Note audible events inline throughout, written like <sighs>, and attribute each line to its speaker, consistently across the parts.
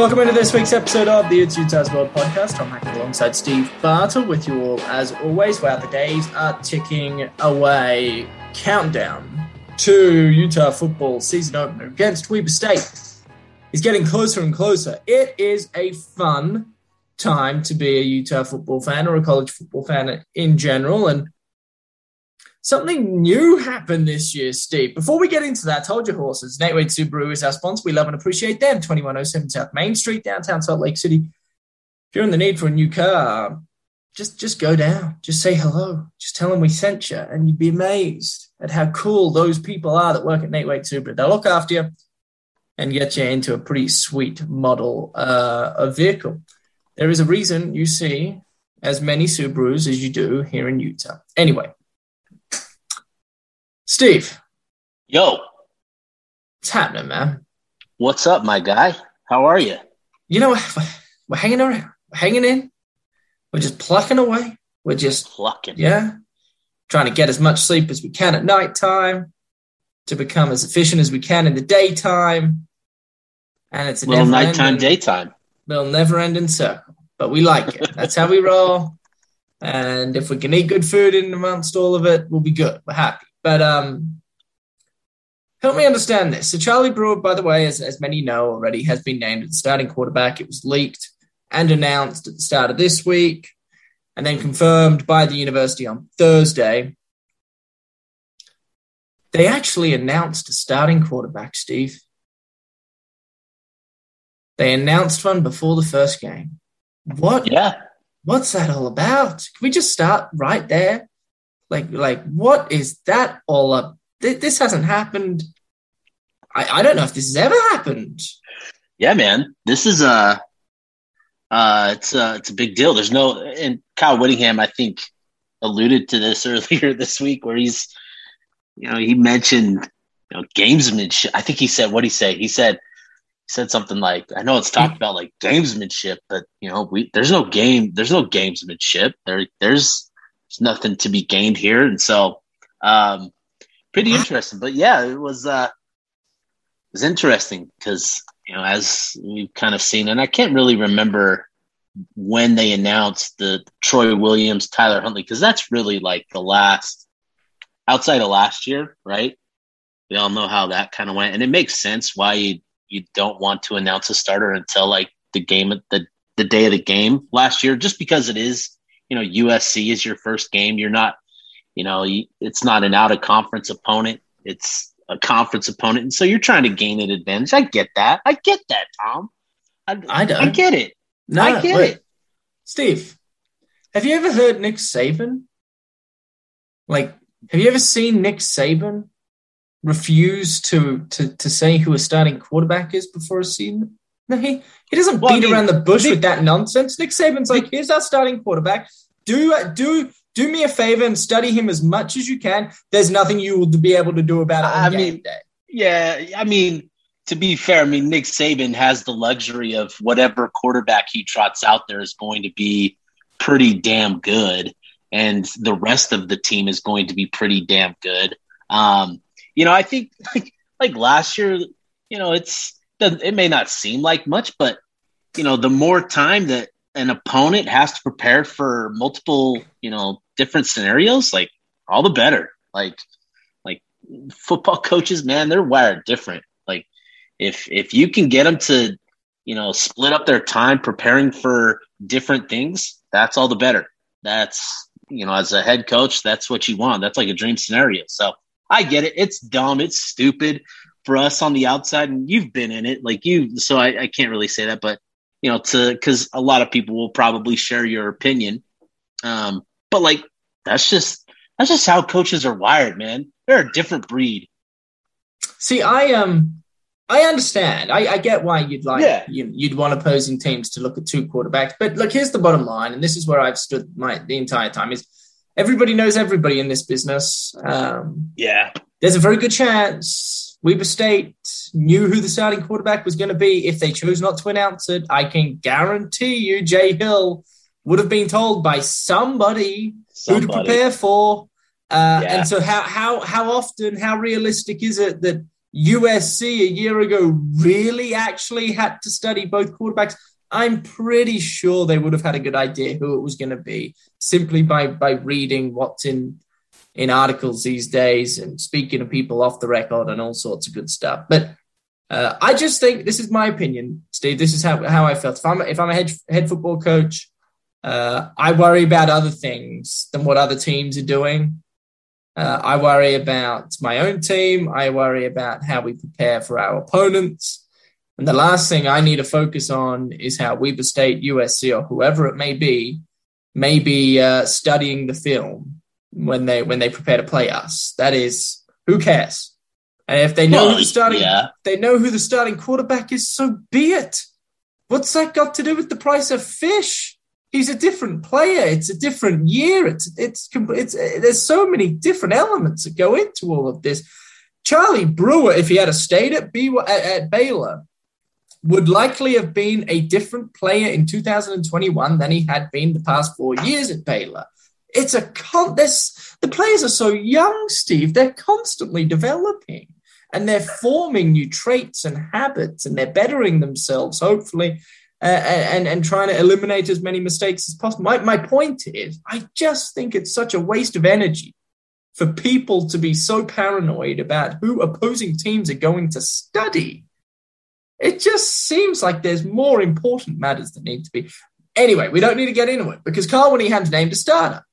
Speaker 1: Welcome into this week's episode of the It's Utah's World podcast. I'm Hackett alongside Steve Bartle with you all as always, while the days are ticking away. Countdown to Utah football season opener against Weber State is getting closer and closer. It is a fun time to be a Utah football fan or a college football fan in general. And Something new happened this year, Steve. Before we get into that, hold your horses. Nate Wade Subaru is our sponsor. We love and appreciate them. 2107 South Main Street, downtown Salt Lake City. If you're in the need for a new car, just just go down. Just say hello. Just tell them we sent you, and you'd be amazed at how cool those people are that work at Nate Wade Subaru. They'll look after you and get you into a pretty sweet model uh, of vehicle. There is a reason you see as many Subarus as you do here in Utah. Anyway, Steve.
Speaker 2: Yo.
Speaker 1: What's happening, man?
Speaker 2: What's up, my guy? How are you?
Speaker 1: You know, we're hanging around, we're hanging in. We're just plucking away. We're just
Speaker 2: plucking.
Speaker 1: Yeah. Trying to get as much sleep as we can at nighttime to become as efficient as we can in the daytime. And it's a
Speaker 2: little nighttime, daytime.
Speaker 1: Little never ending circle. But we like it. That's how we roll. And if we can eat good food in amongst all of it, we'll be good. We're happy. But um, help me understand this. So Charlie Brewer, by the way, as, as many know already, has been named the starting quarterback. It was leaked and announced at the start of this week, and then confirmed by the university on Thursday. They actually announced a starting quarterback, Steve. They announced one before the first game. What?
Speaker 2: Yeah.
Speaker 1: What's that all about? Can we just start right there? Like, like what is that all up? This hasn't happened. I, I don't know if this has ever happened.
Speaker 2: Yeah, man, this is a, uh, it's a, it's a big deal. There's no, and Kyle Whittingham, I think, alluded to this <laughs> earlier this week, where he's, you know, he mentioned, you know, gamesmanship. I think he said what he said. He said, said something like, I know it's talked about like gamesmanship, but you know, we there's no game, there's no gamesmanship. There, there's there's nothing to be gained here. And so, um, pretty interesting. But yeah, it was, uh, it was interesting because, you know, as we've kind of seen, and I can't really remember when they announced the Troy Williams, Tyler Huntley, because that's really like the last outside of last year, right? We all know how that kind of went, and it makes sense why you you don't want to announce a starter until like the game the the day of the game last year, just because it is you know USC is your first game. You're not, you know, it's not an out of conference opponent. It's a conference opponent, and so you're trying to gain an advantage. I get that. I get that, Tom. I, I don't. I get it. No, I get wait. it.
Speaker 1: Steve, have you ever heard Nick Saban? Like, have you ever seen Nick Saban refuse to to to say who a starting quarterback is before a season? No, he, he doesn't well, beat I mean, around the bush Nick, with that nonsense. Nick Saban's like, here's our starting quarterback. Do do do me a favor and study him as much as you can. There's nothing you will be able to do about it. I
Speaker 2: mean, day. yeah, I mean, to be fair, I mean Nick Saban has the luxury of whatever quarterback he trots out there is going to be pretty damn good, and the rest of the team is going to be pretty damn good. Um, you know, I think <laughs> like like last year, you know, it's it may not seem like much, but you know, the more time that an opponent has to prepare for multiple, you know, different scenarios, like all the better. Like, like football <laughs> coaches, man, they're wired different. Like, if if you can get them to, you know, split up their time preparing for different things, that's all the better. That's you know, as a head coach, that's what you want. That's like a dream scenario. So I get it. It's dumb. It's stupid for us on the outside, and you've been in it, like you. So I, I can't really say that, but you know, to because a lot of people will probably share your opinion. Um, but like that's just that's just how coaches are wired, man. They're a different breed.
Speaker 1: See, I um I understand. I, I get why you'd like yeah. you, would want opposing teams to look at two quarterbacks. But look, here's the bottom line, and this is where I've stood my the entire time is everybody knows everybody in this business. Um,
Speaker 2: yeah.
Speaker 1: There's a very good chance Weber State knew who the starting quarterback was going to be. If they chose not to announce it, I can guarantee you Jay Hill would have been told by somebody, somebody. who to prepare for. Uh, yeah. And so, how how how often, how realistic is it that USC a year ago really actually had to study both quarterbacks, I'm pretty sure they would have had a good idea who it was going to be simply by by reading what's in in articles these days and speaking to people off the record and all sorts of good stuff. But uh, I just think this is my opinion, Steve. This is how, how I felt. If I'm if I'm a head head football coach, uh, I worry about other things than what other teams are doing. Uh, I worry about my own team. I worry about how we prepare for our opponents. And the last thing I need to focus on is how Weber State, USC, or whoever it may be, may be uh, studying the film when they when they prepare to play us. That is, who cares? And if they know well, who the starting, yeah. they know who the starting quarterback is, so be it. What's that got to do with the price of fish? He's a different player. It's a different year. It's it's it's, it's there's so many different elements that go into all of this. Charlie Brewer, if he had stayed at, B, at, at Baylor, would likely have been a different player in 2021 than he had been the past four years at Baylor. It's a con. This, the players are so young, Steve. They're constantly developing and they're forming new traits and habits and they're bettering themselves, hopefully, uh, and, and trying to eliminate as many mistakes as possible. My, my point is, I just think it's such a waste of energy for people to be so paranoid about who opposing teams are going to study it just seems like there's more important matters that need to be. Anyway, we don't need to get into it because Kyle Whittingham's named a starter,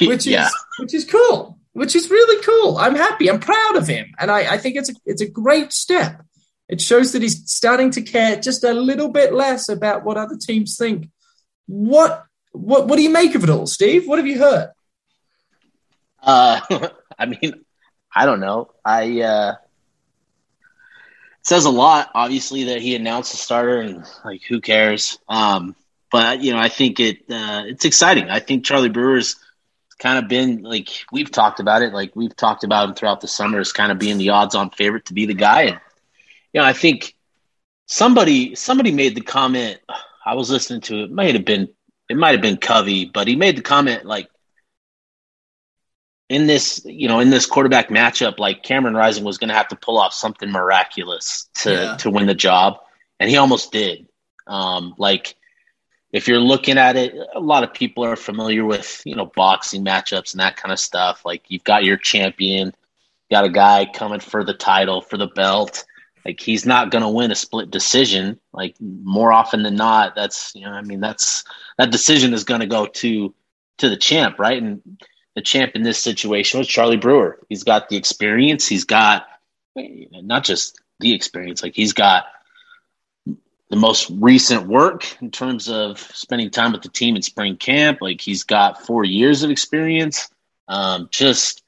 Speaker 1: <laughs> which yeah. is which is cool, which is really cool. I'm happy. I'm proud of him, and I, I think it's a it's a great step. It shows that he's starting to care just a little bit less about what other teams think. What what what do you make of it all, Steve? What have you heard?
Speaker 2: Uh, <laughs> I mean, I don't know. I uh, says a lot, obviously, that he announced a starter and like who cares. Um, but you know, I think it uh, it's exciting. I think Charlie Brewer's kind of been like we've talked about it, like we've talked about him throughout the summer as kind of being the odds-on favorite to be the guy. And you know, I think somebody somebody made the comment. I was listening to it. Might have been it might have been Covey, but he made the comment like in this, you know, in this quarterback matchup, like Cameron Rising was going to have to pull off something miraculous to yeah. to win the job, and he almost did. Um, like if you're looking at it, a lot of people are familiar with you know boxing matchups and that kind of stuff. Like you've got your champion, got a guy coming for the title for the belt. Like he's not going to win a split decision. Like more often than not, that's you know, I mean, that's that decision is going to go to to the champ, right? And the champ in this situation was Charlie Brewer. He's got the experience. He's got not just the experience, like he's got the most recent work in terms of spending time with the team in spring camp. Like he's got four years of experience. Um, just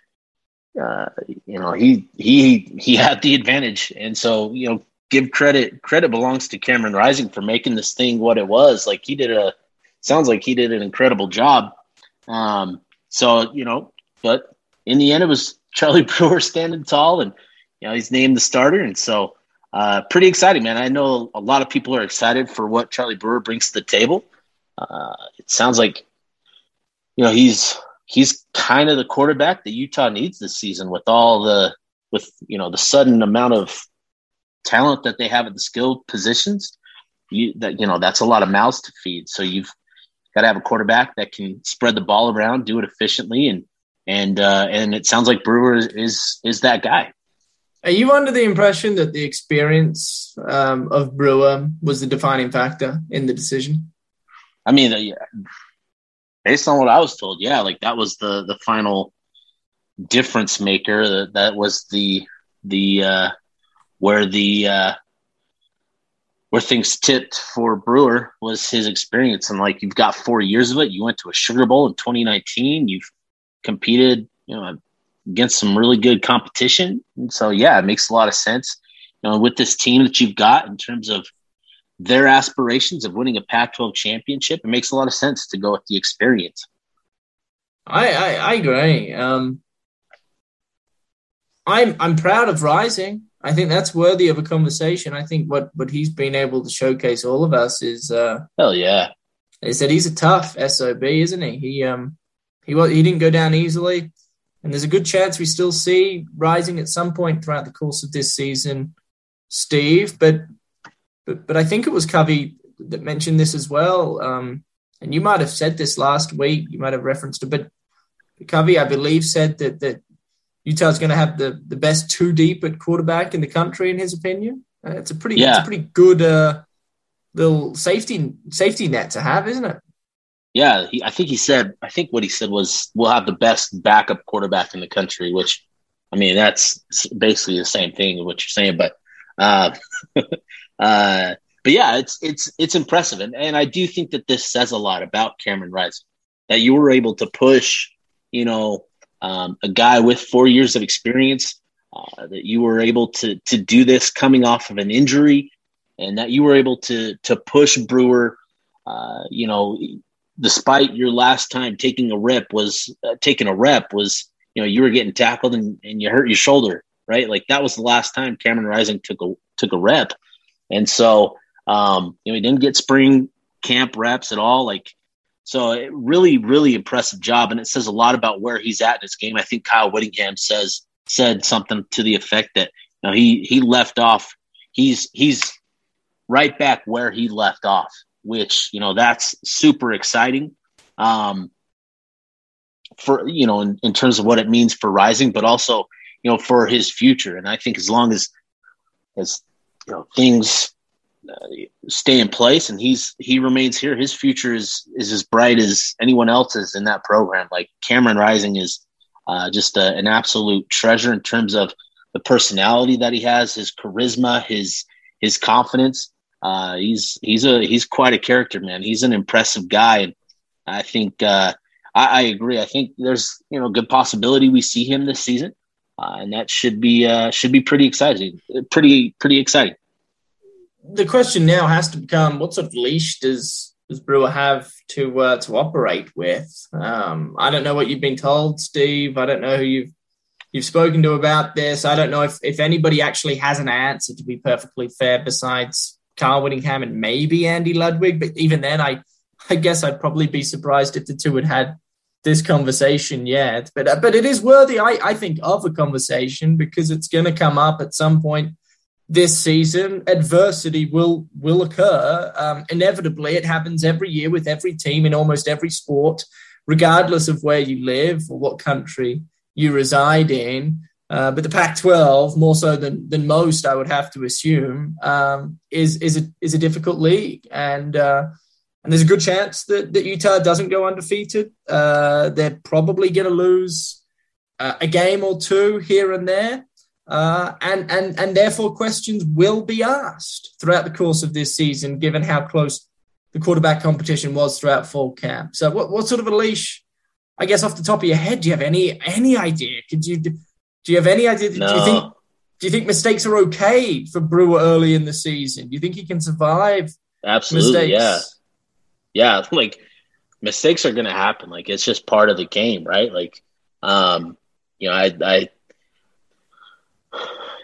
Speaker 2: uh, you know, he he he had the advantage, and so you know, give credit. Credit belongs to Cameron Rising for making this thing what it was. Like he did a sounds like he did an incredible job. Um, so, you know, but in the end, it was Charlie <laughs> Brewer standing tall and, you know, he's named the starter. And so, uh, pretty exciting, man. I know a lot of people are excited for what Charlie Brewer brings to the table. Uh, it sounds like, you know, he's, he's kind of the quarterback that Utah needs this season with all the, with, you know, the sudden amount of talent that they have at the skilled positions. You, that, you know, that's a lot of mouths to feed. So you've, got to have a quarterback that can spread the ball around, do it efficiently, and and uh, and it sounds like Brewer is, is is that guy.
Speaker 1: Are you under the impression that the experience um, of Brewer was the defining factor in the decision?
Speaker 2: I mean, uh, based on what I was told, yeah, like that was the the final difference maker. That that was the the uh, where the uh, where things tipped for Brewer was his experience. And like you've got four years of it. You went to a Sugar Bowl in 2019. You've competed, you know, against some really good competition. And so yeah, it makes a lot of sense. You know, with this team that you've got in terms of their aspirations of winning a Pac-12 championship, it makes a lot of sense to go with the experience.
Speaker 1: I I, I agree. Um, I'm I'm proud of Rising. I think that's worthy of a conversation. I think what what he's been able to showcase all of us is uh
Speaker 2: hell yeah.
Speaker 1: They said he's a tough sob, isn't he? He um he was he didn't go down easily. And there's a good chance we still see Rising at some point throughout the course of this season, Steve. But but but I think it was Covey that mentioned this as well. Um, and you might have said this last week. You might have referenced it, but Covey, I believe, said that that Utah's going to have the the best two deep at quarterback in the country, in his opinion. Uh, it's a pretty, yeah. it's a pretty good uh, little safety safety net to have, isn't it?
Speaker 2: Yeah, he, I think he said. I think what he said was, "We'll have the best backup quarterback in the country." Which, I mean, that's basically the same thing what you're saying. But, uh, <laughs> uh, but yeah, it's it's it's impressive, and and I do think that this says a lot about Cameron Rising that you were able to push, you know, um, a guy with four years of experience, uh, that you were able to to do this coming off of an injury, and that you were able to to push Brewer. Uh, you know, despite your last time taking a rep was uh, taking a rep was you know you were getting tackled and, and you hurt your shoulder, right? Like that was the last time Cameron Rising took a took a rep, and so um, you know he didn't get spring camp reps at all. Like so it really, really impressive job. And it says a lot about where he's at in his game. I think Kyle Whittingham says said something to the effect that you know, he he left off. He's he's right back where he left off, which you know that's super exciting. Um, for you know, in, in terms of what it means for Rising, but also you know for his future. And I think as long as as you know things uh, stay in place and he's he remains here his future is is as bright as anyone else's in that program like cameron rising is uh, just a, an absolute treasure in terms of the personality that he has his charisma his his confidence uh, he's he's a he's quite a character man he's an impressive guy and i think uh, I, I, agree i think there's you know good possibility we see him this season uh, and that should be uh, should be pretty exciting pretty pretty exciting
Speaker 1: the question now has to become: What sort of leash does does Brewer have to uh, to operate with? Um, I don't know what you've been told, Steve. I don't know who you've you've spoken to about this. I don't know if if anybody actually has an answer. To be perfectly fair, besides Kyle Whittingham and maybe Andy Ludwig, but even then, I I guess I'd probably be surprised if the two had had this conversation yet. But uh, but it is worthy, I I think, of a conversation because it's going to come up at some point this season, adversity will will occur. Um, inevitably, it happens every year with every team in almost every sport, regardless of where you live or what country you reside in. Uh, but the Pac-12, more so than than most, I would have to assume, um, is is a is a difficult league, and uh, and there's a good chance that, that Utah doesn't go undefeated. Uh, they're probably going to lose uh, a game or two here and there. Uh, and and and therefore questions will be asked throughout the course of this season, given how close the quarterback competition was throughout fall camp. So, what what sort of a leash? I guess off the top of your head, do you have any any idea? Could you do you have any idea? No. Do you think do you think mistakes are okay for Brewer early in the season? Do you think he can survive?
Speaker 2: Absolutely, mistakes? yeah, yeah. Like mistakes are going to happen. Like it's just part of the game, right? Like, um, you know, I I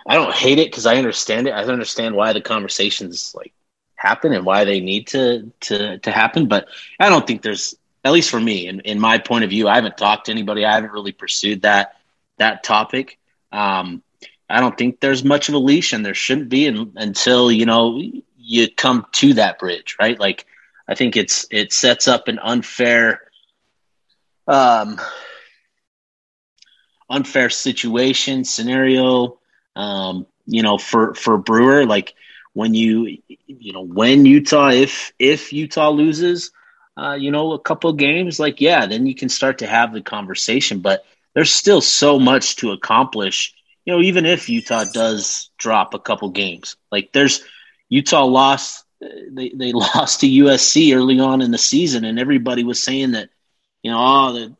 Speaker 2: I don't hate it because I understand it. I understand why the conversations like happen and why they need to to to happen. But I don't think there's at least for me, in, in my point of view, I haven't talked to anybody. I haven't really pursued that that topic. Um, I don't think there's much of a leash, and there shouldn't be in, until you know you come to that bridge, right? Like I think it's it sets up an unfair, um, unfair situation scenario um, you know, for for Brewer, like when you you know when Utah if if Utah loses, uh, you know, a couple games, like yeah, then you can start to have the conversation. But there's still so much to accomplish. You know, even if Utah does drop a couple games, like there's Utah lost they they <laughs> lost to USC early on in the season, and everybody was saying that you know, oh, the,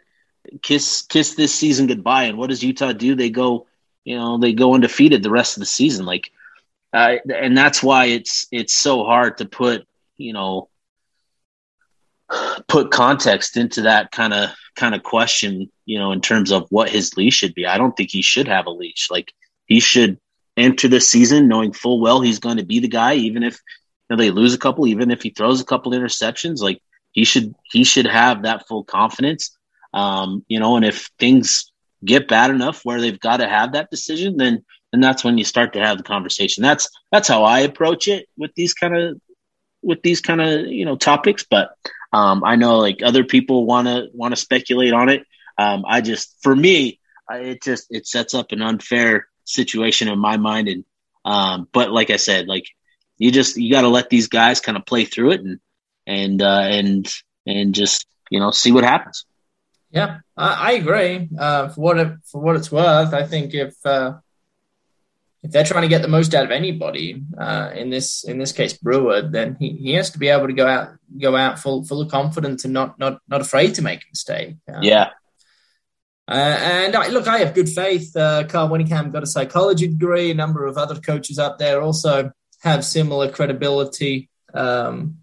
Speaker 2: kiss kiss this season goodbye. And what does Utah do? They go you know they go undefeated the rest of the season like uh, and that's why it's it's so hard to put you know put context into that kind of kind of question you know in terms of what his leash should be i don't think he should have a leash like he should enter the season knowing full well he's going to be the guy even if you know, they lose a couple even if he throws a couple interceptions like he should he should have that full confidence um you know and if things get bad enough where they've got to have that decision, then then that's when you start to have the conversation. That's that's how I approach it with these kind of with these kind of you know topics. But um, I know like other people want to want to speculate on it. Um, I just for me, it just it sets up an unfair situation in my mind. And um, but like I said, like you just you got to let these guys kind of play through it and and uh, and and just you know see what happens.
Speaker 1: Yeah, I, I agree. Uh, for what it, for what it's worth, I think if uh, if they're trying to get the most out of anybody uh, in this in this case Brewer, then he, he has to be able to go out go out full full of confidence and not not not afraid to make a mistake.
Speaker 2: Um, yeah.
Speaker 1: Uh, and I, look, I have good faith. Uh, Kyle Whittingham got a psychology degree. A number of other coaches up there also have similar credibility. Um,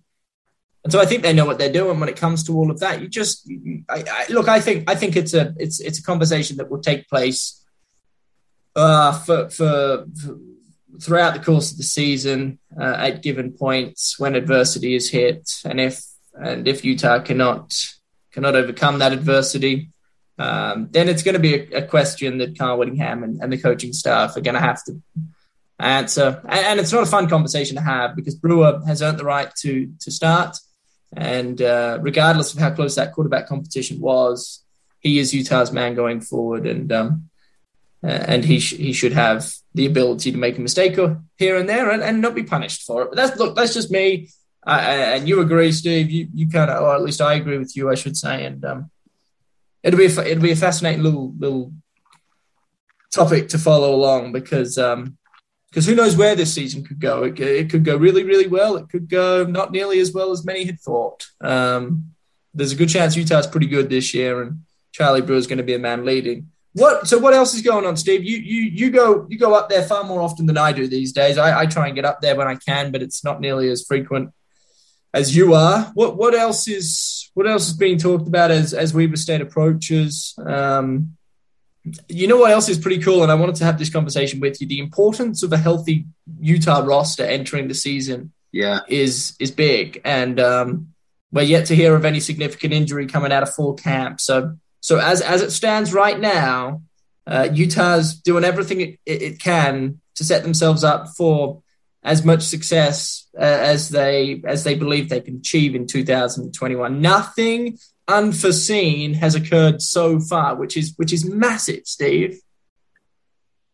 Speaker 1: and so I think they know what they're doing when it comes to all of that. You just, I, I, look, I think, I think it's a, it's, it's a conversation that will take place uh, for, for, for, throughout the course of the season uh, at given points when adversity is hit, and if, and if Utah cannot, cannot overcome that adversity, um, then it's going to be a, a, question that Kyle Whittingham and, and the coaching staff are going to have to answer. And, and, it's not a fun conversation to have because Brewer has earned the right to to start. And uh, regardless of how close that quarterback competition was, he is Utah's man going forward, and um, uh, and he sh- he should have the ability to make a mistake here and there and, and not be punished for it. But that's look, that's just me. and you agree, Steve? You you kind of, or at least I agree with you, I should say. And um, it'll be a, it'll be a fascinating little little topic to follow along because um, because who knows where this season could go? It, it, could go really, really well. It could go not nearly as well as many had thought. Um, there's a good chance Utah's pretty good this year, and Charlie Brewer's going to be a man leading. What? So what else is going on, Steve? You you you go you go up there far more often than I do these days. I, I try and get up there when I can, but it's not nearly as frequent as you are. What what else is what else is being talked about as as Weber State approaches? Um, you know what else is pretty cool, and I wanted to have this conversation with you. The importance of a healthy Utah roster entering the season,
Speaker 2: yeah,
Speaker 1: is is big, and um, we're yet to hear of any significant injury coming out of full camp. So, so as as it stands right now, uh, Utah's doing everything it, it, can to set themselves up for as much success uh, as they as they believe they can achieve in 2021. Nothing unforeseen has occurred so far, which is which is massive, Steve.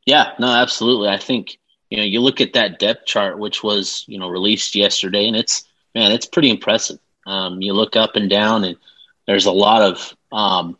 Speaker 2: Yeah, no, absolutely. I think you know you look at that depth chart, which was you know released yesterday, and it's man, it's pretty impressive. Um, you look up and down, and there's a lot of um,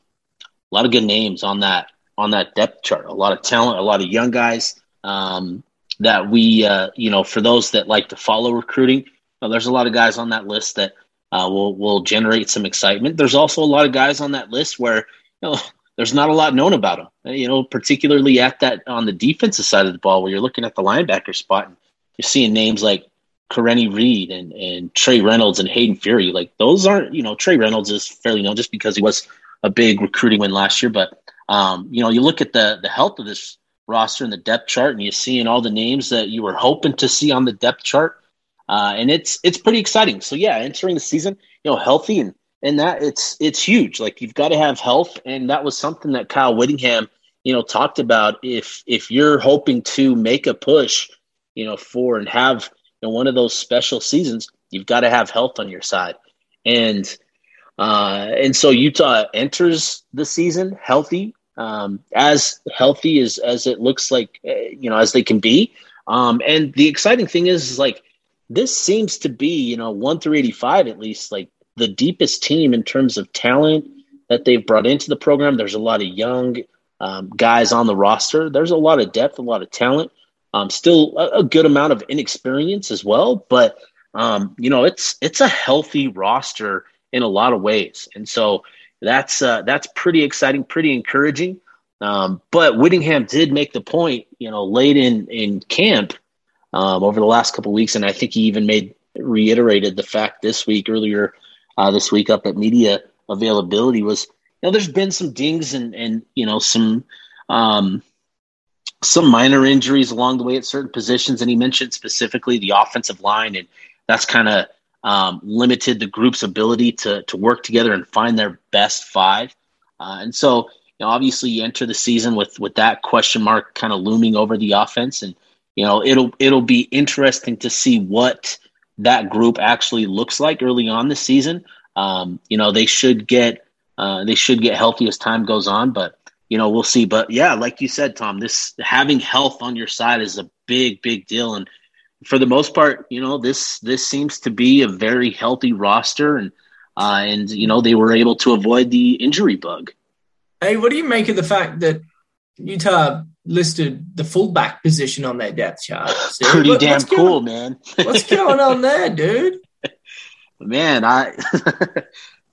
Speaker 2: a lot of good names on that on that depth chart. A lot of talent, a lot of young guys um, that we uh, you know for those that like to follow recruiting. there's a lot of guys on that list that uh, will will generate some excitement. There's also a lot of guys on that list where you know <laughs> there's not a lot known about them. You know, particularly at that on the defensive side of the ball, where you're looking at the linebacker spot, and you're seeing names like Karene Reid and and Trey Reynolds and Hayden Fury. Like those aren't you know Trey Reynolds is fairly known just because he was a big recruiting win last year, but um, you know you look at the the health of this roster and the depth chart, and you're seeing all the names that you were hoping to see on the depth chart uh, and it's it's pretty exciting. So yeah, entering the season, you know, healthy and and that it's it's huge. Like you've got to have health, and that was something that Kyle Whittingham, you know, talked about. If if you're hoping to make a push, you know, for and have you know, one of those special seasons, you've got to have health on your side, and uh, and so Utah enters the season healthy, um, as healthy as as it looks like, uh, you know, as they can be. Um, and the exciting thing is, is like this seems to be, you know, one through 85 at least, like the deepest team in terms of talent that they've brought into the program. There's a lot of young um, guys on the roster. There's a lot of depth, a lot of talent. Um, still a, a, good amount of inexperience as well, but um, you know, it's it's a healthy roster in a lot of ways, and so that's uh, that's pretty exciting, pretty encouraging. Um, but Whittingham did make the point, you know, late in in camp um, over the last couple weeks, and I think he even made reiterated the fact this week earlier uh, this week up at media availability was you know there's been some dings and and you know some um, some minor injuries along the way at certain positions, and he mentioned specifically the offensive line, and that's kind of um, limited the group's ability to to work together and find their best five. Uh, and so you know, obviously you enter the season with with that question mark kind of looming over the offense, and you know it'll it'll be interesting to see what that group actually looks like early on this season. Um, you know, they should get uh, they should get healthy as time goes on, but you know we'll see. But yeah, like you said, Tom, this having health on your side is a big big deal, and for the most part, you know this this seems to be a very healthy roster, and uh, and you know they were able to avoid the injury bug.
Speaker 1: Hey, what do you make of the fact that Utah listed the fullback position on their depth chart? <laughs>
Speaker 2: See, Pretty what, damn cool,
Speaker 1: going,
Speaker 2: man.
Speaker 1: what's going on there, dude? <laughs> <laughs>
Speaker 2: Man, I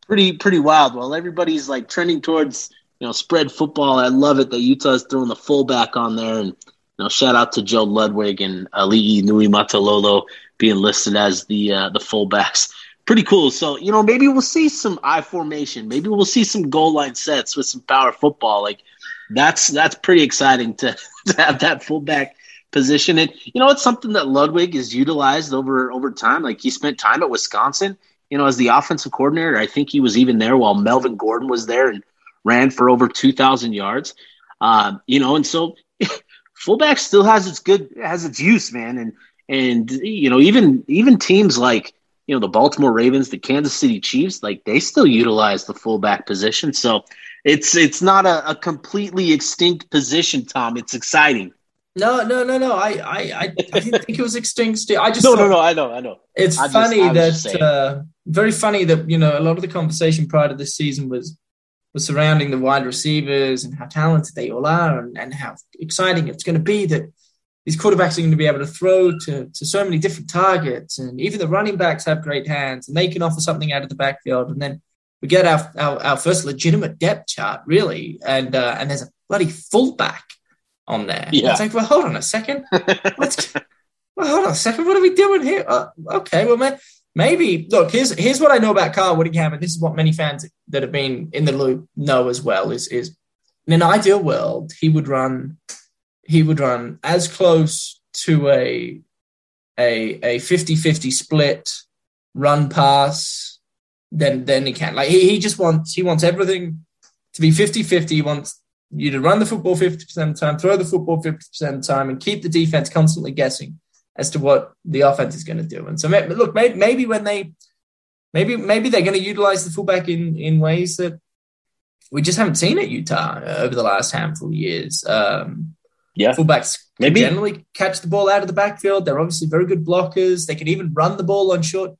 Speaker 2: pretty pretty wild. While everybody's like trending towards you know spread football, I love it that Utah's throwing the fullback on there, and know shout out to Joe Ludwig and Ali Niumatalolo being listed as the uh, the fullbacks pretty cool. So, you know, maybe we'll see some I formation. Maybe we'll see some goal line sets with some power football. Like that's that's pretty exciting to, <laughs> to have that fullback position. And you know, it's something that Ludwig has utilized over over time. Like he spent time at Wisconsin, you know, as the offensive coordinator. I think he was even there while Melvin Gordon was there and ran for over two thousand yards. Uh, you know, and so <laughs> fullback still has its good has its use, man. And and you know, even even teams like you know the Baltimore Ravens, the Kansas City Chiefs, like they still utilize the fullback position. So it's it's not a, a completely extinct position, Tom. It's exciting.
Speaker 1: No, no, no, no. I I I, I didn't think it was extinct. <laughs> I just
Speaker 2: no, no, no. I know, I know.
Speaker 1: It's I funny just, that uh, very funny that you know a lot of the conversation prior to this season was was surrounding the wide receivers and how talented they all are and, and how exciting it's going to be that these quarterbacks are going to be able to throw to, to so many different targets. And even the running backs have great hands and they can offer something out of the backfield. And then we get our, our, our first legitimate depth chart, really. And uh, and there's a bloody fullback on there. Yeah. It's like, well, hold on a second. Let's, <laughs> well, hold on a second. What are we doing here? Uh, okay, well, man, maybe look. Here's here's what I know about Kyle Whittingham, and this is what many fans that have been in the loop know as well. Is is in an ideal world, he would run he would run as close to a a a 50-50 split run pass then then he can. Like he, he just wants he wants everything to be 50-50. He wants you to run the football 50% of the time, throw the football 50% of the time, and keep the defense constantly guessing as to what the offense is going to do. And so look, maybe, maybe when they maybe maybe they're going to utilize the fullback in in ways that we just haven't seen at Utah over the last handful of years. Um,
Speaker 2: yeah.
Speaker 1: Fullbacks Maybe. generally catch the ball out of the backfield. They're obviously very good blockers. They can even run the ball on short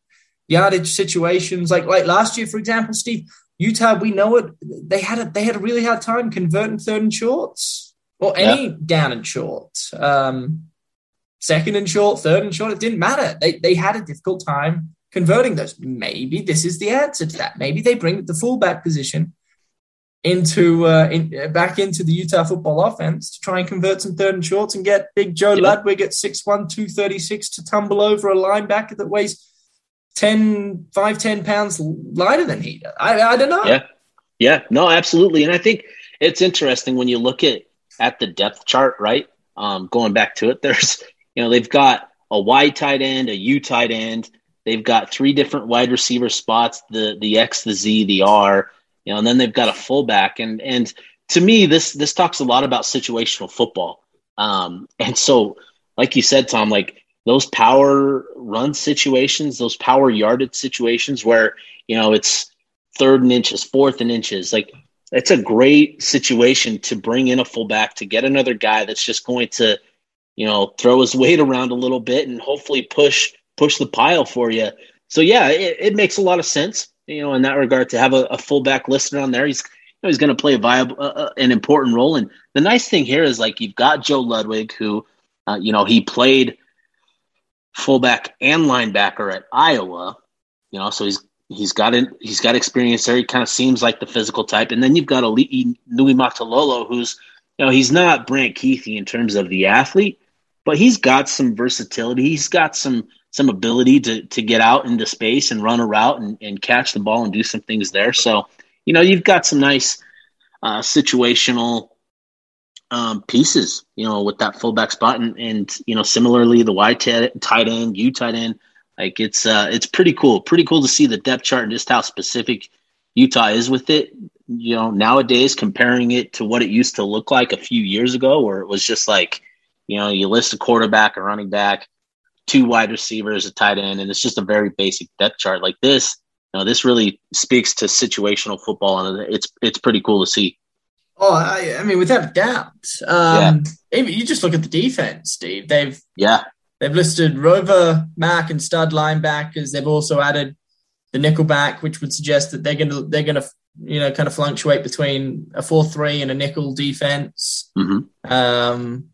Speaker 1: yardage situations. Like like last year, for example, Steve, Utah, we know it. They had a they had a really hard time converting third and shorts or any yeah. down and short. Um, second and short, third and short, it didn't matter. They they had a difficult time converting those. Maybe this is the answer to that. Maybe they bring the fullback position into uh, in, uh, back into the Utah football offense to try and convert some third and shorts and get big Joe yep. Ludwig at 6'1", 236 to tumble over a linebacker that weighs 10, 5, 10 pounds lighter than he does. I, I don't know.
Speaker 2: Yeah. Yeah, no, absolutely. And I think it's interesting when you look at, at the depth chart, right? Um, going back to it, <laughs> there's, you know, they've got a wide tight end, a U tight end. They've got three different wide receiver spots, the, the X, the Z, the R you know, and then they've got a fullback. And and to me, this this talks a lot about situational football. Um, and so, like you said, Tom, like those power run situations, those power yarded situations where you know it's third and inches, fourth and inches, like it's a great situation to bring in a fullback to get another guy that's just going to, you know, throw his weight around a little bit and hopefully push push the pile for you. So yeah, it, it makes a lot of sense you know, in that regard, to have a, a fullback listed on there, he's you know, he's going to play a viable, uh, uh, an important role. And the nice thing here is like you've got Joe Ludwig, who, uh, you know, he played fullback and linebacker at Iowa. You know, so he's he's got it. He's got experience there. He kind of seems like the physical type. And then you've got a Nui Niumatalolo, who's know he's not Brant Kuithe in terms of the athlete, but he's got some versatility. He's got some some ability to to get out into space and run a route and, and catch the ball and do some things there. So, you know, you've got some nice uh, situational um, pieces, you know, with that fullback spot, and, and you know, similarly the t- tight end, U tight end, like it's uh, it's pretty cool, pretty cool to see the depth chart and just how specific Utah is with it. You know, nowadays comparing it to what it used to look like a few years ago, where it was just like, you know, you list a quarterback, a running back, two wide receivers, a tight end, and it's just a very basic depth chart. Like this, you know, this really speaks to situational football, and it's it's pretty cool to see.
Speaker 1: Oh, I, I mean, without a doubt. Um, yeah. You just look at the defense, Steve. They've
Speaker 2: yeah
Speaker 1: they've listed Rover, Mack, and stud linebackers. They've also added the nickelback, which would suggest that they're going to they're going to you know kind of fluctuate between a four three and a nickel defense.
Speaker 2: Mm-hmm.
Speaker 1: Um,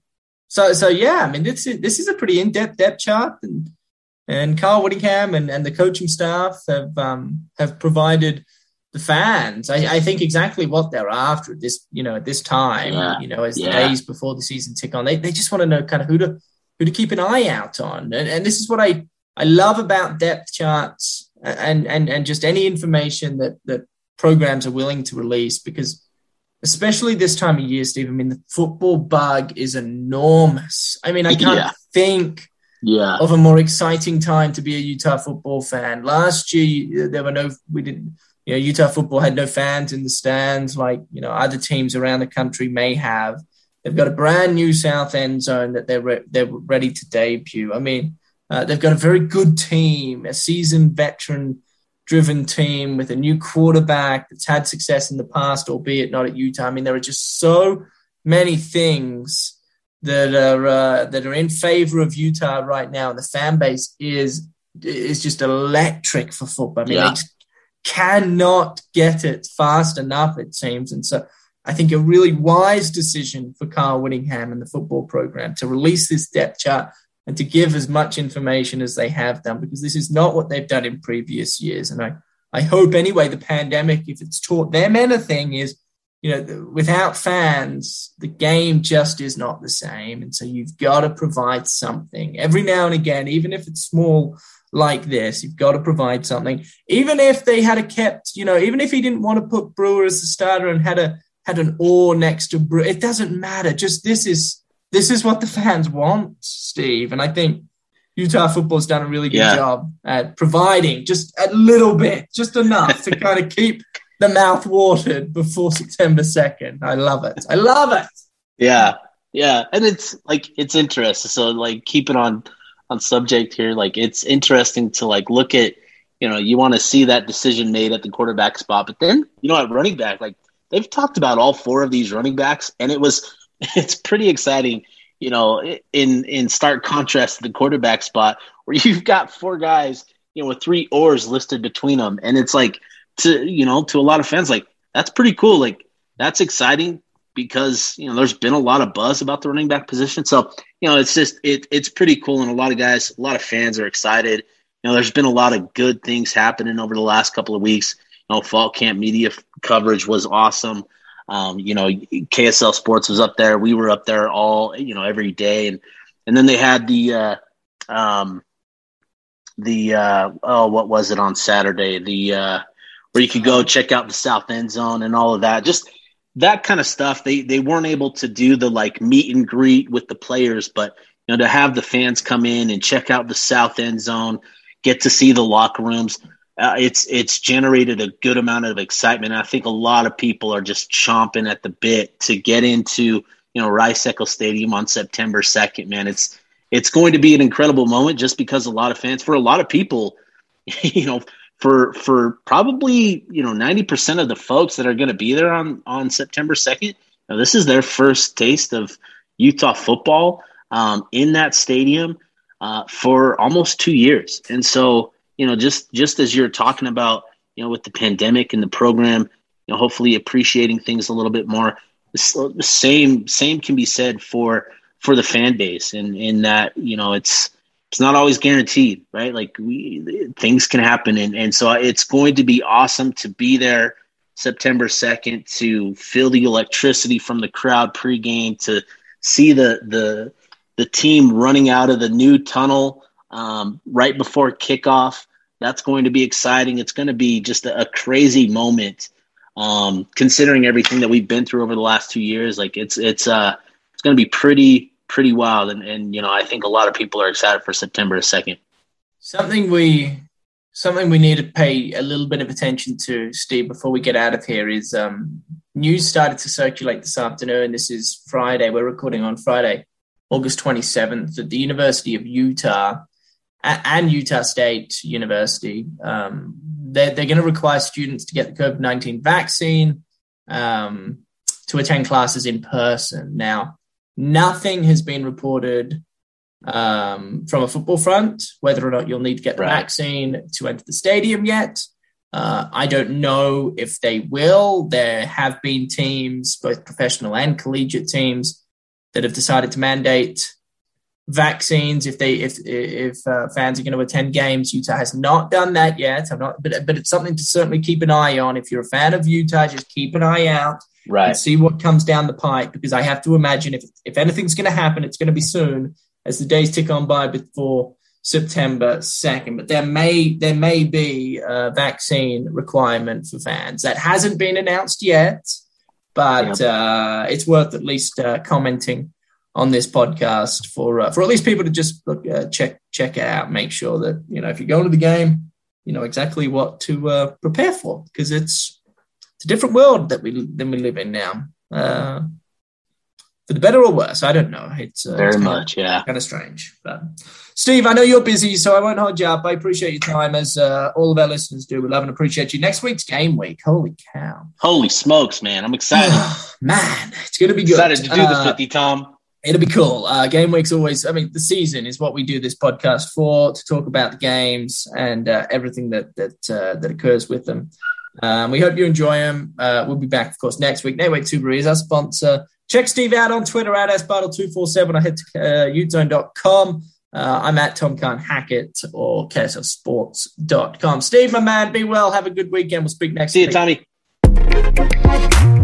Speaker 1: so so yeah, I mean this is this is a pretty in depth depth chart, and and Kyle Whittingham and, and the coaching staff have um, have provided the fans. I, I, think exactly what they're after at this you know at this time. Yeah. You know, as yeah. the days before the season tick on, they they just want to know kind of who to who to keep an eye out on, and, and this is what I I love about depth charts and and and just any information that that programs are willing to release because especially this time of year, Steve. I mean, the football bug is enormous. I mean, I can't yeah. think
Speaker 2: yeah.
Speaker 1: of a more exciting time to be a Utah football fan. Last year, there were no, we didn't, you know, Utah football had no fans in the stands like, you know, other teams around the country may have. They've got a brand new South End zone that they're, re- they're ready to debut. I mean, uh, they've got a very good team, a seasoned veteran driven team with a new quarterback that's had success in the past, albeit not at Utah. I mean, there are just so many things that are uh, that are in favor of Utah right now, and the fan base is is just electric for football. I mean, yeah. they cannot get it fast enough, it seems, and so. I think a really wise decision for Kyle Whittingham and the football program to release this depth chart and to give as much information as they have done because this is not what they've done in previous years. And I, I hope anyway, the pandemic, if it's taught them anything, is you know, without fans, the game just is not the same. And so you've got to provide something every now and again, even if it's small like this, you've got to provide something. Even if they had a kept, you know, even if he didn't want to put Brewer as the starter and had a had an or next to Brewer, it doesn't matter. Just this is this is what the fans want, Steve. And I think Utah football's done a really good yeah. job at providing just a little bit, just enough to kind of <laughs> keep the mouth watered before September 2nd. I love it. I love it.
Speaker 2: Yeah. Yeah. And it's like, it's interesting. So, like, keep it on, on subject here. Like, it's interesting to, like, look at, you know, you want to see that decision made at the quarterback spot. But then, you know, at running back, like, they've talked about all four of these running backs, and it was <laughs> it's pretty exciting, you know, in in stark contrast to the quarterback spot where <laughs> you've got four guys, you know, with three oars listed between them, and it's like to you know to a lot of fans like that's pretty cool, like that's exciting because you know there's been a lot of buzz about the running back position, so you know it's just it it's pretty cool, and a lot of guys, a lot of fans are excited. You know, there's been a lot of good things happening over the last couple of weeks. You know, fall camp media coverage was awesome. Um, you know, KSL Sports was up there. We were up there all, you know, every day. And, and then they had the, uh, um, the, uh, oh, what was it on Saturday? The, uh, where you could go check out the South End Zone and all of that. Just that kind of stuff. They, they weren't able to do the like meet and greet with the players, but, you know, to have the fans come in and check out the South End Zone, get to see the locker rooms uh, it's it's generated a good amount of excitement. I think a lot of people are just chomping at the bit to get into you know Rice Eccles Stadium on September second. Man, it's it's going to be an incredible moment just because a lot of fans, for a lot of people, <laughs> you know, for for probably you know ninety percent of the folks that are going to be there on on September second, this is their first taste of Utah football um, in that stadium uh, for almost two years, and so you know, just just as you're talking about, you know, with the pandemic and the program, you know, hopefully appreciating things a little bit more. The same same can be said for for the fan base, and in that you know it's it's not always guaranteed, right? Like we things can happen, and and so it's going to be awesome to be there September second to feel the electricity from the crowd pregame to see the the the team running out of the new tunnel um, right before kickoff. That's going to be exciting. It's going to be just a, a crazy moment, um, considering everything that we've been through over the last two years. Like it's it's uh it's going to be pretty pretty wild, and and you know I think a lot of people are excited for September second.
Speaker 1: Something we something we need to pay a little bit of attention to, Steve, before we get out of here is um, news started to circulate this afternoon. This is Friday. We're recording on Friday, August 27th, at the University of Utah and Utah State University. Um, they're, they're going to require students to get the COVID 19 vaccine um, to attend classes in person. Now, nothing has been reported um, from a football front, whether or not you'll need to get the right. vaccine to enter the stadium yet. Uh, I don't know if they will. There have been teams, both professional and collegiate teams, that have decided to mandate vaccines if they if if uh, fans are going to attend games. Utah has not done that yet. I'm not, but but it's something to certainly keep an eye on. If you're a fan of Utah, just keep an eye out.
Speaker 2: Right.
Speaker 1: see what comes down the pipe because I have to imagine if if anything's going to happen, it's going to be soon as the days tick on by before September 2nd. But there may there may be a vaccine requirement for fans that hasn't been announced yet, but uh, it's worth at least uh, commenting on this podcast for uh, for at least people to just look, uh, check check it out, make sure that you know if you're going to the game, you know exactly what to uh, prepare for because it's it's a different world that we than we live in now. Uh, for the better or worse. I don't know. It's
Speaker 2: uh, very
Speaker 1: it's
Speaker 2: much,
Speaker 1: kind
Speaker 2: of, yeah,
Speaker 1: kind of strange. But Steve, I know you're busy, so I won't hold you up. I appreciate your time, as uh, all of our listeners do. We love and appreciate you. Next week's game week. Holy cow!
Speaker 2: Holy smokes, man! I'm excited. <sighs>
Speaker 1: man, it's going to be good.
Speaker 2: Excited to do this with you, Tom.
Speaker 1: It'll be cool. Uh, game week's always. I mean, the season is what we do this podcast for to talk about the games and uh, everything that that uh, that occurs with them. Um, we hope you enjoy them. Uh, we'll be back, of course, next week. Network Tuber is our sponsor. Check Steve out on Twitter at sbattle247 or head to uh, utezone.com. Uh, I'm at Tom Khan Hackett or KSLSports.com. Steve, my man, be well. Have a good weekend. We'll speak next
Speaker 2: See
Speaker 1: week.
Speaker 2: you, Tommy.